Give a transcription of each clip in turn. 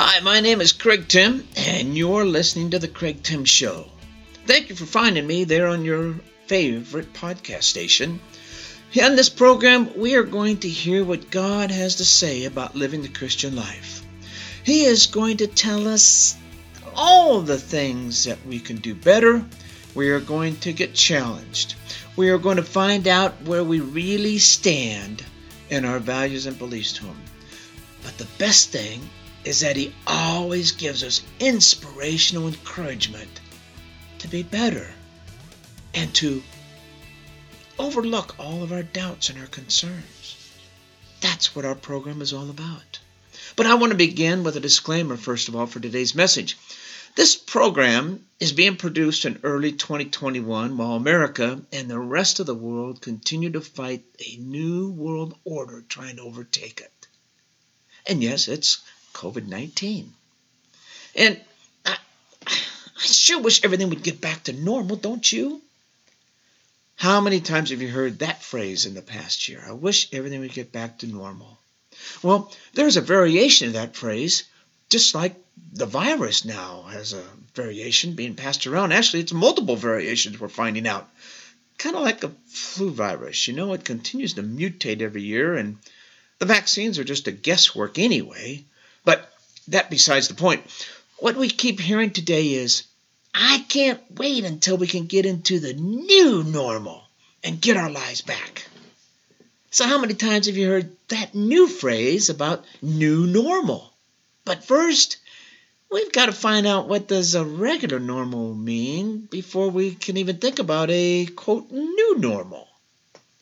Hi, my name is Craig Tim, and you're listening to The Craig Tim Show. Thank you for finding me there on your favorite podcast station. In this program, we are going to hear what God has to say about living the Christian life. He is going to tell us all the things that we can do better. We are going to get challenged. We are going to find out where we really stand in our values and beliefs to Him. But the best thing is that He always gives us inspirational encouragement to be better and to overlook all of our doubts and our concerns. That's what our program is all about. But I want to begin with a disclaimer, first of all, for today's message. This program is being produced in early 2021 while America and the rest of the world continue to fight a new world order trying to overtake it. And yes, it's COVID 19. And I, I sure wish everything would get back to normal, don't you? How many times have you heard that phrase in the past year? I wish everything would get back to normal. Well, there's a variation of that phrase, just like the virus now has a variation being passed around. Actually, it's multiple variations we're finding out. Kind of like a flu virus, you know, it continues to mutate every year, and the vaccines are just a guesswork anyway. That besides the point. What we keep hearing today is, I can't wait until we can get into the new normal and get our lives back. So, how many times have you heard that new phrase about new normal? But first, we've got to find out what does a regular normal mean before we can even think about a quote new normal.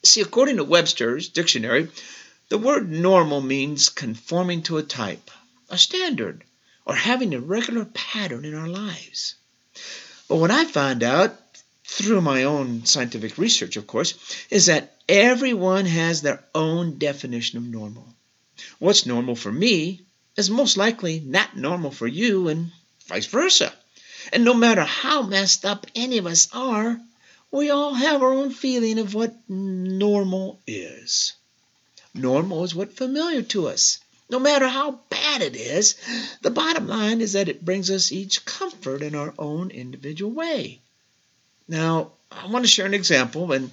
See, according to Webster's dictionary, the word normal means conforming to a type, a standard, or having a regular pattern in our lives. But what I found out through my own scientific research, of course, is that everyone has their own definition of normal. What's normal for me is most likely not normal for you, and vice versa. And no matter how messed up any of us are, we all have our own feeling of what normal is. Normal is what's familiar to us. No matter how bad it is, the bottom line is that it brings us each comfort in our own individual way. Now, I want to share an example, and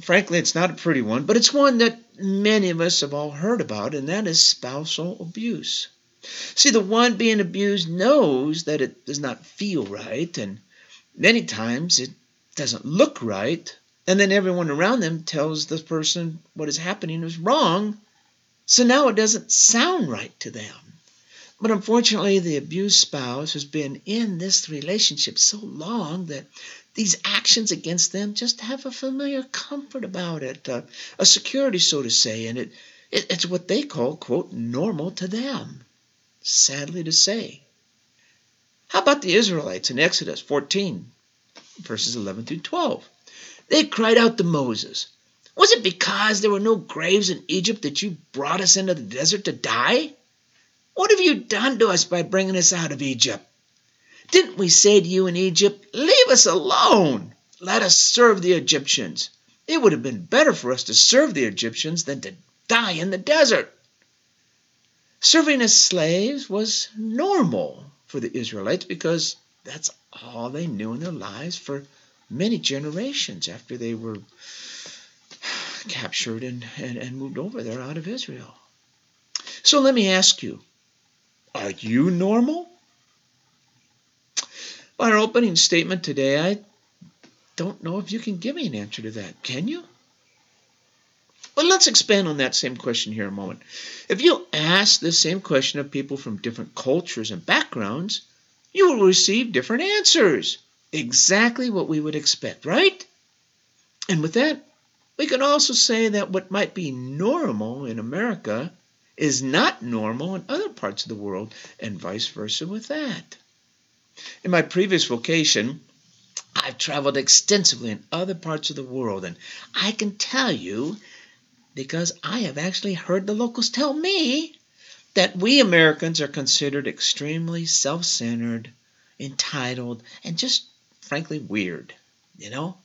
frankly, it's not a pretty one, but it's one that many of us have all heard about, and that is spousal abuse. See, the one being abused knows that it does not feel right, and many times it doesn't look right, and then everyone around them tells the person what is happening is wrong, so now it doesn't sound right to them. But unfortunately, the abused spouse has been in this relationship so long that these actions against them just have a familiar comfort about it, uh, a security, so to say, and it, it, it's what they call, quote, normal to them. Sadly to say. How about the Israelites in Exodus 14, verses 11 through 12? They cried out to Moses, Was it because there were no graves in Egypt that you brought us into the desert to die? What have you done to us by bringing us out of Egypt? Didn't we say to you in Egypt, Leave us alone? Let us serve the Egyptians. It would have been better for us to serve the Egyptians than to die in the desert. Serving as slaves was normal for the Israelites because that's all they knew in their lives for many generations after they were captured and, and, and moved over there out of Israel. So let me ask you are you normal? Our opening statement today, I don't know if you can give me an answer to that. Can you? But let's expand on that same question here a moment. If you ask the same question of people from different cultures and backgrounds, you will receive different answers. Exactly what we would expect, right? And with that, we can also say that what might be normal in America is not normal in other parts of the world, and vice versa with that. In my previous vocation, I've traveled extensively in other parts of the world, and I can tell you, because I have actually heard the locals tell me, that we Americans are considered extremely self centered, entitled, and just frankly weird, you know?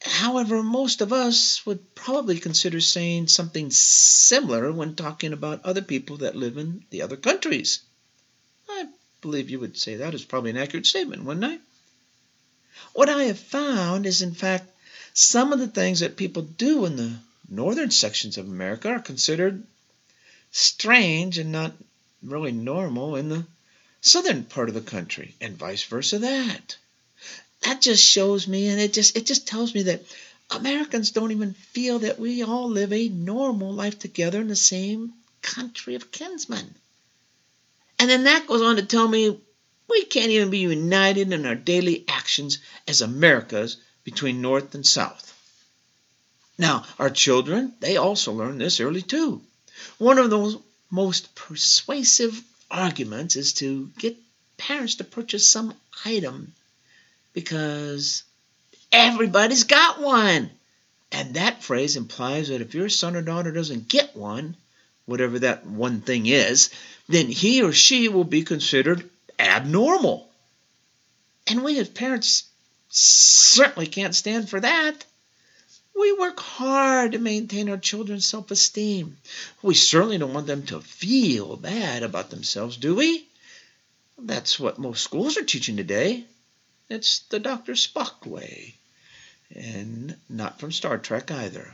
However, most of us would probably consider saying something similar when talking about other people that live in the other countries. I believe you would say that is probably an accurate statement, wouldn't I? What I have found is, in fact, some of the things that people do in the northern sections of America are considered strange and not really normal in the southern part of the country, and vice versa that. That just shows me and it just it just tells me that Americans don't even feel that we all live a normal life together in the same country of kinsmen. And then that goes on to tell me we can't even be united in our daily actions as Americas between North and South. Now, our children, they also learn this early too. One of those most persuasive arguments is to get parents to purchase some item because everybody's got one. And that phrase implies that if your son or daughter doesn't get one, whatever that one thing is, then he or she will be considered abnormal. And we as parents certainly can't stand for that. We work hard to maintain our children's self esteem. We certainly don't want them to feel bad about themselves, do we? That's what most schools are teaching today. It's the Dr. Spock way. And not from Star Trek either.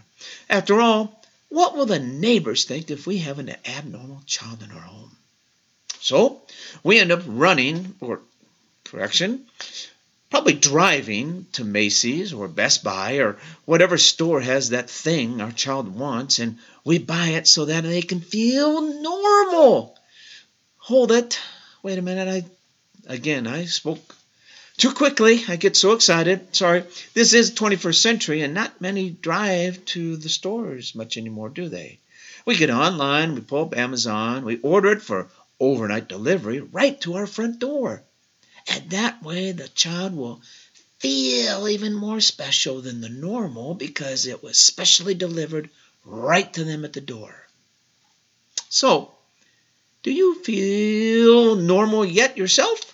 After all, what will the neighbors think if we have an abnormal child in our home? So we end up running, or correction, probably driving to Macy's or Best Buy or whatever store has that thing our child wants, and we buy it so that they can feel normal. Hold it. Wait a minute. I again I spoke too quickly. I get so excited. Sorry. This is 21st century, and not many drive to the stores much anymore, do they? We get online, we pull up Amazon, we order it for overnight delivery right to our front door. And that way the child will feel even more special than the normal because it was specially delivered right to them at the door. So, do you feel normal yet yourself?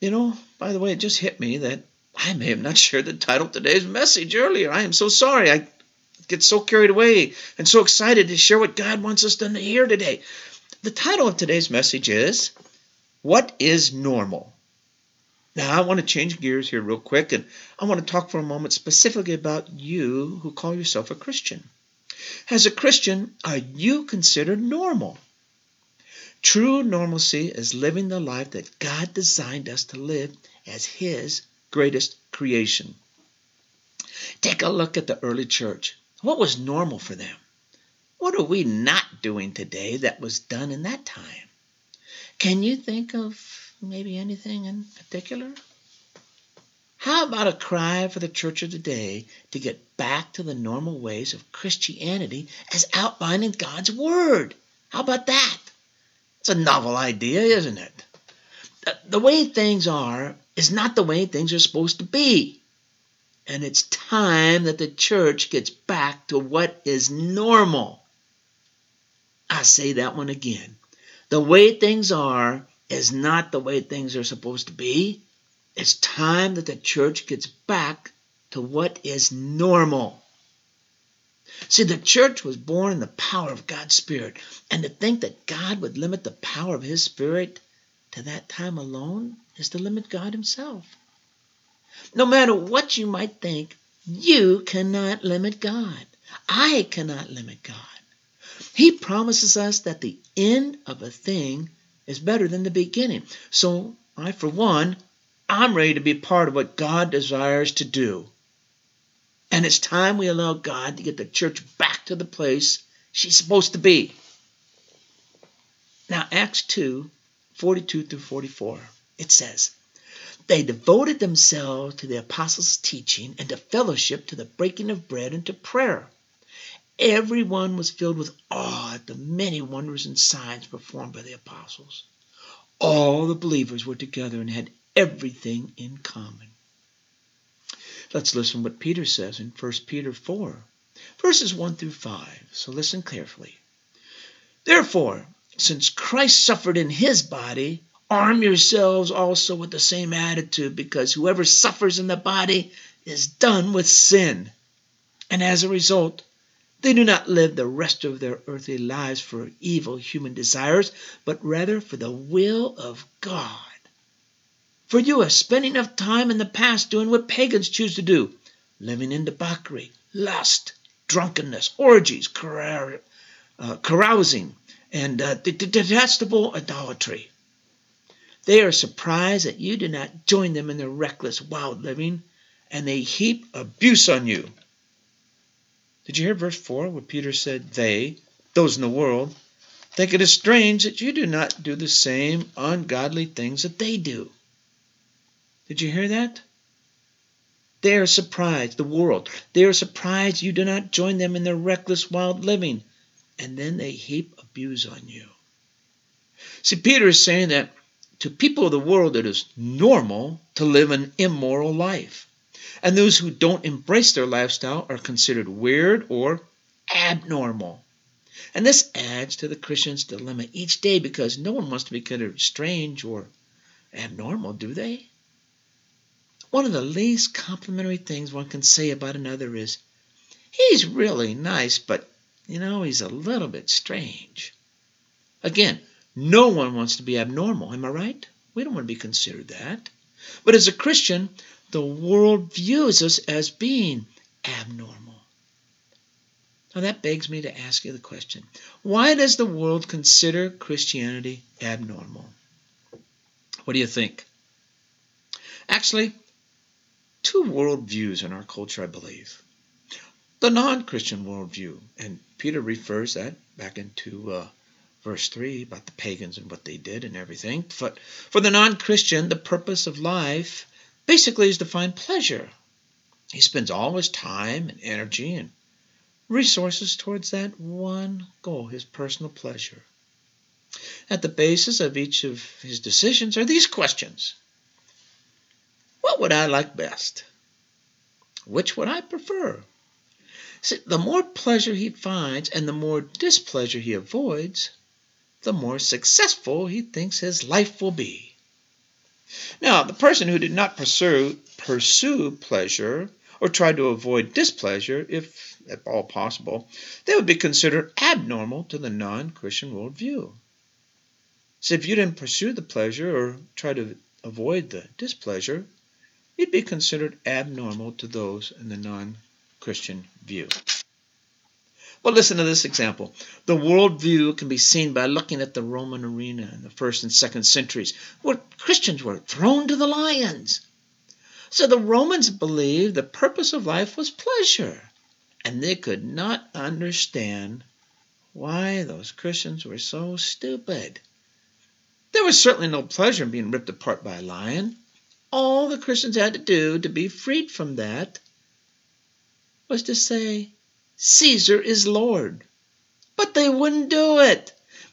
You know, by the way, it just hit me that I may have not shared the title of today's message earlier. I am so sorry. I get so carried away and so excited to share what God wants us to hear today. The title of today's message is What is Normal? Now, I want to change gears here real quick, and I want to talk for a moment specifically about you who call yourself a Christian. As a Christian, are you considered normal? True normalcy is living the life that God designed us to live as His greatest creation. Take a look at the early church. What was normal for them? What are we not doing today that was done in that time? Can you think of maybe anything in particular? How about a cry for the church of today to get back to the normal ways of Christianity as outlined in God's Word? How about that? It's a novel idea, isn't it? The way things are is not the way things are supposed to be. And it's time that the church gets back to what is normal. I say that one again. The way things are is not the way things are supposed to be. It's time that the church gets back to what is normal. See, the church was born in the power of God's Spirit, and to think that God would limit the power of His Spirit to that time alone is to limit God Himself. No matter what you might think, you cannot limit God. I cannot limit God. He promises us that the end of a thing is better than the beginning. So, I, for one, I'm ready to be part of what God desires to do. And it's time we allow God to get the church back to the place she's supposed to be. Now, Acts 2 42 through 44, it says, They devoted themselves to the apostles' teaching and to fellowship, to the breaking of bread, and to prayer. Everyone was filled with awe at the many wonders and signs performed by the apostles. All the believers were together and had everything in common. Let's listen what Peter says in 1 Peter 4, verses 1 through 5. So listen carefully. Therefore, since Christ suffered in his body, arm yourselves also with the same attitude, because whoever suffers in the body is done with sin. And as a result, They do not live the rest of their earthly lives for evil human desires, but rather for the will of God. For you have spent enough time in the past doing what pagans choose to do, living in debauchery, lust, drunkenness, orgies, carousing, uh, carousing and uh, detestable idolatry. They are surprised that you do not join them in their reckless, wild living, and they heap abuse on you. Did you hear verse 4 where Peter said, They, those in the world, think it is strange that you do not do the same ungodly things that they do? Did you hear that? They are surprised, the world, they are surprised you do not join them in their reckless, wild living, and then they heap abuse on you. See, Peter is saying that to people of the world it is normal to live an immoral life. And those who don't embrace their lifestyle are considered weird or abnormal. And this adds to the Christian's dilemma each day because no one wants to be considered strange or abnormal, do they? One of the least complimentary things one can say about another is, he's really nice, but, you know, he's a little bit strange. Again, no one wants to be abnormal, am I right? We don't want to be considered that. But as a Christian, the world views us as being abnormal. Now that begs me to ask you the question why does the world consider Christianity abnormal? What do you think? Actually, two worldviews in our culture, I believe. The non Christian worldview, and Peter refers that back into uh, verse 3 about the pagans and what they did and everything. But for the non Christian, the purpose of life basically is to find pleasure. He spends all his time and energy and resources towards that one goal, his personal pleasure. At the basis of each of his decisions are these questions What would I like best? Which would I prefer? See, the more pleasure he finds and the more displeasure he avoids, the more successful he thinks his life will be. Now, the person who did not pursue, pursue pleasure or tried to avoid displeasure, if at all possible, they would be considered abnormal to the non Christian worldview. So, if you didn't pursue the pleasure or try to avoid the displeasure, you'd be considered abnormal to those in the non Christian view. Well, listen to this example. The worldview can be seen by looking at the Roman arena in the first and second centuries, where Christians were thrown to the lions. So the Romans believed the purpose of life was pleasure, and they could not understand why those Christians were so stupid. There was certainly no pleasure in being ripped apart by a lion. All the Christians had to do to be freed from that was to say, Caesar is Lord. But they wouldn't do it.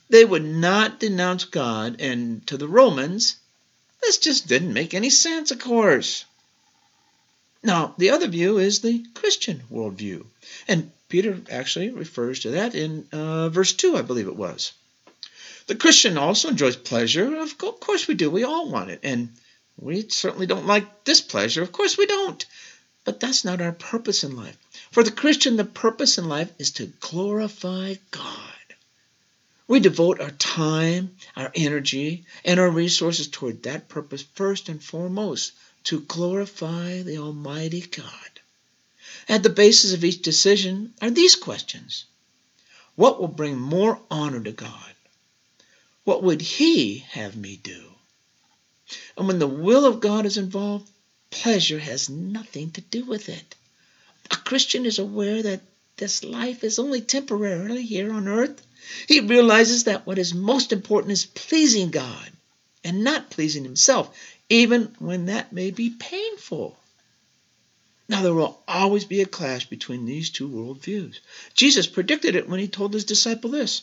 They would not denounce God, and to the Romans, this just didn't make any sense, of course. Now, the other view is the Christian worldview, and Peter actually refers to that in uh, verse 2, I believe it was. The Christian also enjoys pleasure. Of course we do. We all want it. And we certainly don't like displeasure. Of course we don't. But that's not our purpose in life. For the Christian, the purpose in life is to glorify God. We devote our time, our energy, and our resources toward that purpose first and foremost to glorify the Almighty God. At the basis of each decision are these questions What will bring more honor to God? What would He have me do? And when the will of God is involved, Pleasure has nothing to do with it. A Christian is aware that this life is only temporarily here on earth. He realizes that what is most important is pleasing God and not pleasing himself, even when that may be painful. Now, there will always be a clash between these two worldviews. Jesus predicted it when he told his disciple this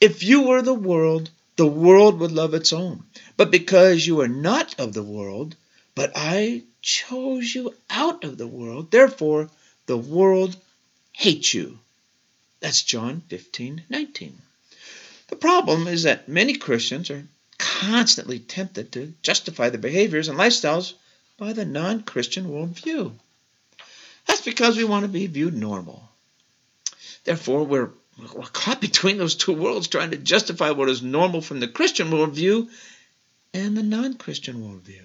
If you were the world, the world would love its own. But because you are not of the world, but I chose you out of the world. Therefore, the world hates you. That's John 15, 19. The problem is that many Christians are constantly tempted to justify their behaviors and lifestyles by the non Christian worldview. That's because we want to be viewed normal. Therefore, we're, we're caught between those two worlds trying to justify what is normal from the Christian worldview and the non Christian worldview.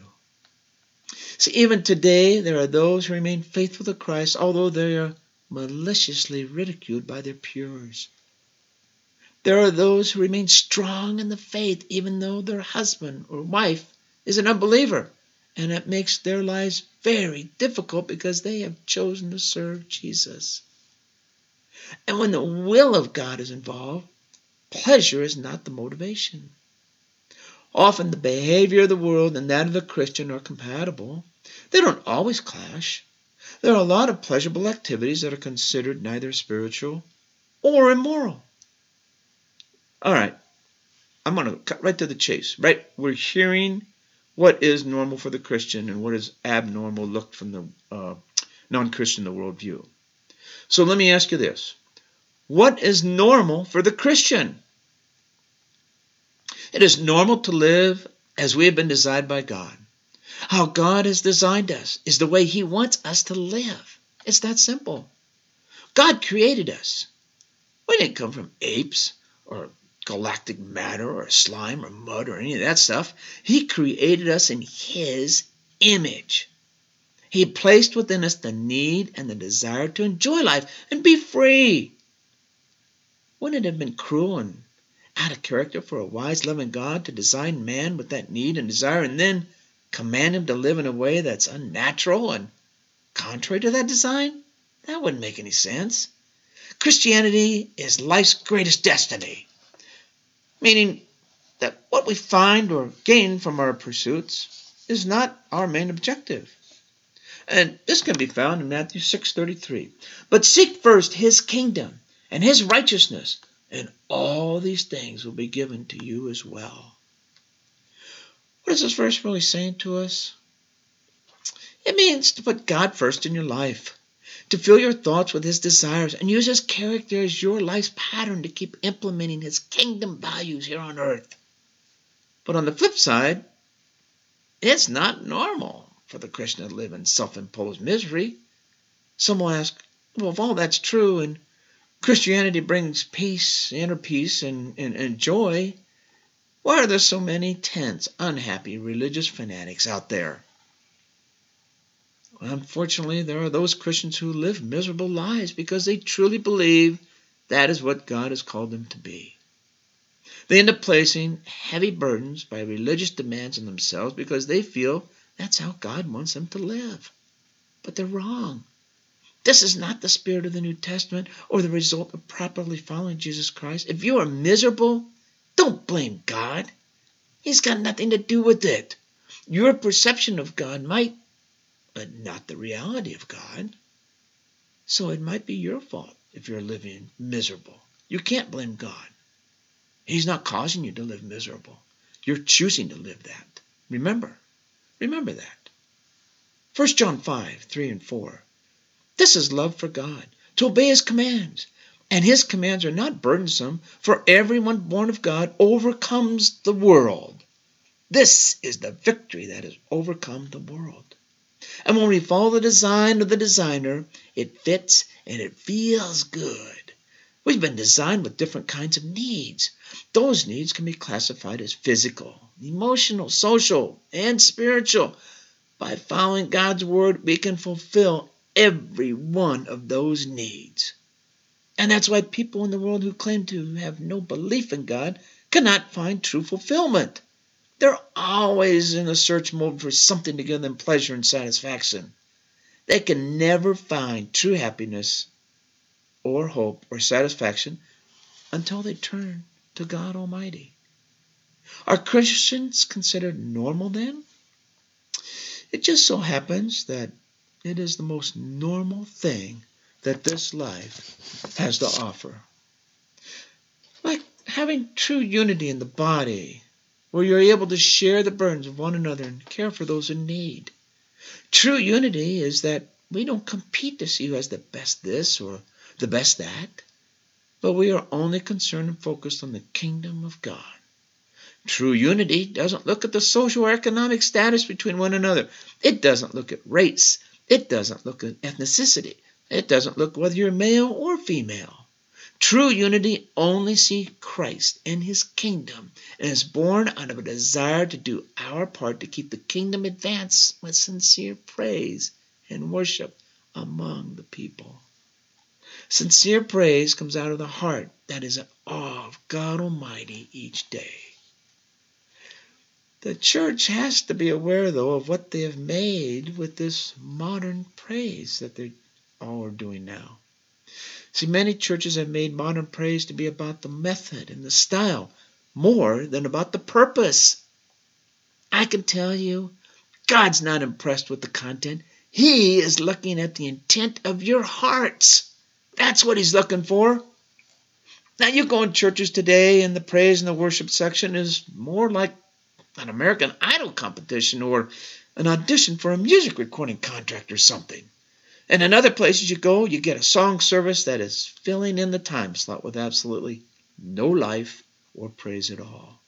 See, even today, there are those who remain faithful to Christ, although they are maliciously ridiculed by their peers. There are those who remain strong in the faith, even though their husband or wife is an unbeliever, and it makes their lives very difficult because they have chosen to serve Jesus. And when the will of God is involved, pleasure is not the motivation. Often the behavior of the world and that of the Christian are compatible. They don't always clash. There are a lot of pleasurable activities that are considered neither spiritual or immoral. All right, I'm going to cut right to the chase. Right, we're hearing what is normal for the Christian and what is abnormal looked from the uh, non-Christian the worldview. So let me ask you this: What is normal for the Christian? It is normal to live as we have been designed by God. How God has designed us is the way He wants us to live. It's that simple. God created us. We didn't come from apes or galactic matter or slime or mud or any of that stuff. He created us in His image. He placed within us the need and the desire to enjoy life and be free. Wouldn't it have been cruel and out of character for a wise, loving God to design man with that need and desire and then command him to live in a way that's unnatural and contrary to that design? That wouldn't make any sense. Christianity is life's greatest destiny, meaning that what we find or gain from our pursuits is not our main objective. And this can be found in Matthew 6:33. But seek first his kingdom and his righteousness, and all these things will be given to you as well. What is this verse really saying to us? It means to put God first in your life, to fill your thoughts with His desires, and use His character as your life's pattern to keep implementing His kingdom values here on earth. But on the flip side, it's not normal for the Christian to live in self imposed misery. Some will ask, well, if all that's true and Christianity brings peace, inner peace, and, and, and joy, why are there so many tense, unhappy religious fanatics out there? Unfortunately, there are those Christians who live miserable lives because they truly believe that is what God has called them to be. They end up placing heavy burdens by religious demands on themselves because they feel that's how God wants them to live. But they're wrong. This is not the spirit of the New Testament or the result of properly following Jesus Christ. If you are miserable, don't blame God. He's got nothing to do with it. Your perception of God might, but not the reality of God. So it might be your fault if you're living miserable. You can't blame God. He's not causing you to live miserable. You're choosing to live that. Remember, remember that. 1 John 5, 3 and 4. This is love for God, to obey his commands. And his commands are not burdensome, for everyone born of God overcomes the world. This is the victory that has overcome the world. And when we follow the design of the designer, it fits and it feels good. We've been designed with different kinds of needs. Those needs can be classified as physical, emotional, social, and spiritual. By following God's word, we can fulfill every one of those needs. And that's why people in the world who claim to have no belief in God cannot find true fulfillment. They're always in a search mode for something to give them pleasure and satisfaction. They can never find true happiness or hope or satisfaction until they turn to God Almighty. Are Christians considered normal then? It just so happens that it is the most normal thing that this life has to offer. Like having true unity in the body, where you're able to share the burdens of one another and care for those in need. True unity is that we don't compete to see who has the best this or the best that, but we are only concerned and focused on the kingdom of God. True unity doesn't look at the social or economic status between one another. It doesn't look at race. It doesn't look at ethnicity. It doesn't look whether you're male or female. True unity only sees Christ and his kingdom and is born out of a desire to do our part to keep the kingdom advanced with sincere praise and worship among the people. Sincere praise comes out of the heart that is in awe of God Almighty each day. The church has to be aware, though, of what they have made with this modern praise that they all are doing now. See, many churches have made modern praise to be about the method and the style more than about the purpose. I can tell you, God's not impressed with the content. He is looking at the intent of your hearts. That's what He's looking for. Now, you go in churches today, and the praise and the worship section is more like an American Idol competition or an audition for a music recording contract or something. And in other places you go, you get a song service that is filling in the time slot with absolutely no life or praise at all.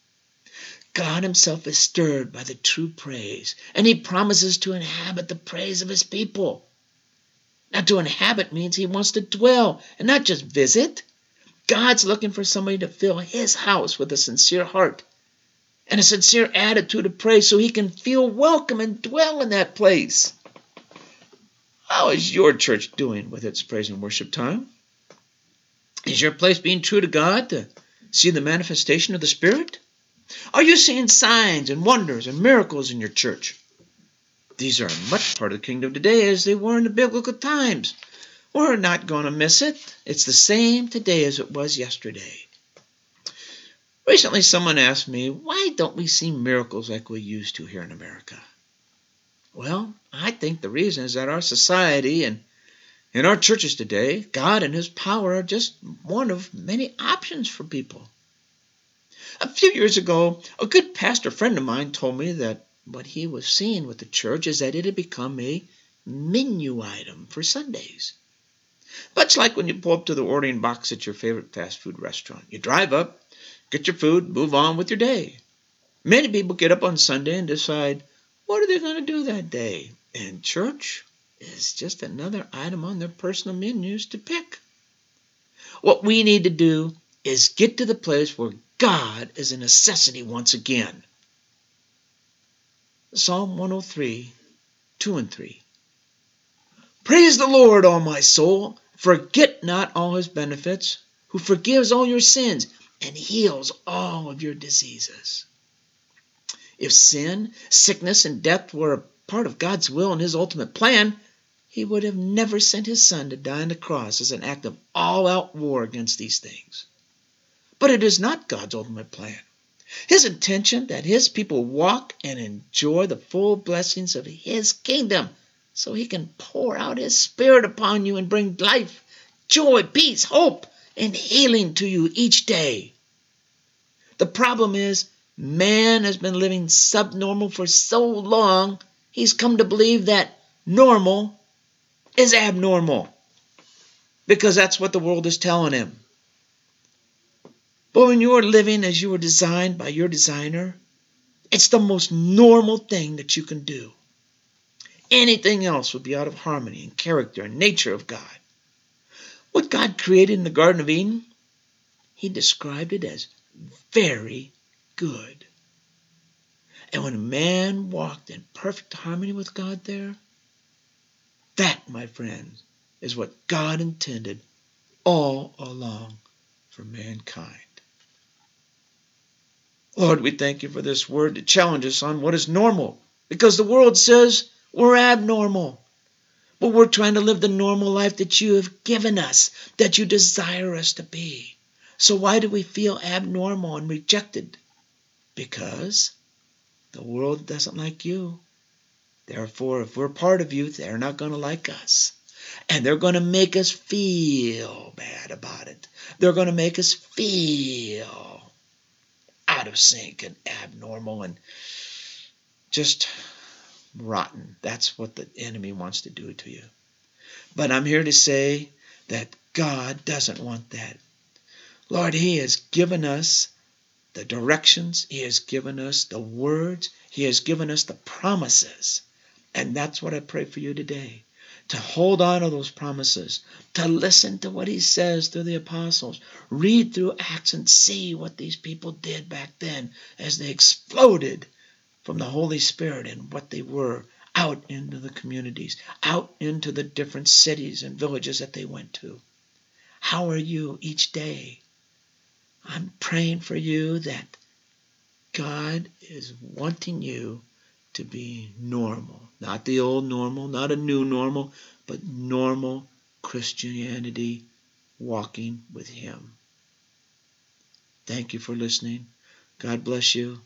God Himself is stirred by the true praise, and He promises to inhabit the praise of His people. Now, to inhabit means He wants to dwell and not just visit. God's looking for somebody to fill His house with a sincere heart and a sincere attitude of praise so He can feel welcome and dwell in that place. How is your church doing with its praise and worship time? Is your place being true to God to see the manifestation of the Spirit? Are you seeing signs and wonders and miracles in your church? These are much part of the kingdom today as they were in the biblical times. We're not going to miss it. It's the same today as it was yesterday. Recently, someone asked me, why don't we see miracles like we used to here in America? Well, I think the reason is that our society and in our churches today, God and His power are just one of many options for people. A few years ago, a good pastor friend of mine told me that what he was seeing with the church is that it had become a menu item for Sundays. Much like when you pull up to the ordering box at your favorite fast food restaurant. You drive up, get your food, move on with your day. Many people get up on Sunday and decide, what are they going to do that day? And church is just another item on their personal menus to pick. What we need to do is get to the place where God is a necessity once again. Psalm 103, 2 and 3. Praise the Lord, all my soul. Forget not all his benefits, who forgives all your sins and heals all of your diseases. If sin, sickness, and death were a part of God's will and His ultimate plan, He would have never sent His Son to die on the cross as an act of all out war against these things. But it is not God's ultimate plan. His intention that His people walk and enjoy the full blessings of His kingdom so He can pour out His Spirit upon you and bring life, joy, peace, hope, and healing to you each day. The problem is Man has been living subnormal for so long, he's come to believe that normal is abnormal because that's what the world is telling him. But when you are living as you were designed by your designer, it's the most normal thing that you can do. Anything else would be out of harmony and character and nature of God. What God created in the Garden of Eden, He described it as very good. And when a man walked in perfect harmony with God there, that, my friends, is what God intended all along for mankind. Lord, we thank you for this word to challenge us on what is normal, because the world says we're abnormal. But we're trying to live the normal life that you have given us, that you desire us to be. So why do we feel abnormal and rejected? Because the world doesn't like you. Therefore, if we're part of you, they're not going to like us. And they're going to make us feel bad about it. They're going to make us feel out of sync and abnormal and just rotten. That's what the enemy wants to do to you. But I'm here to say that God doesn't want that. Lord, He has given us the directions, He has given us the words, He has given us the promises. And that's what I pray for you today to hold on to those promises, to listen to what he says through the apostles, read through Acts and see what these people did back then as they exploded from the Holy Spirit and what they were out into the communities, out into the different cities and villages that they went to. How are you each day? I'm praying for you that God is wanting you to be normal. Not the old normal, not a new normal, but normal Christianity walking with Him. Thank you for listening. God bless you.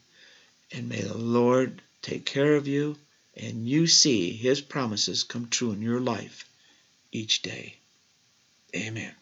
And may the Lord take care of you and you see His promises come true in your life each day. Amen.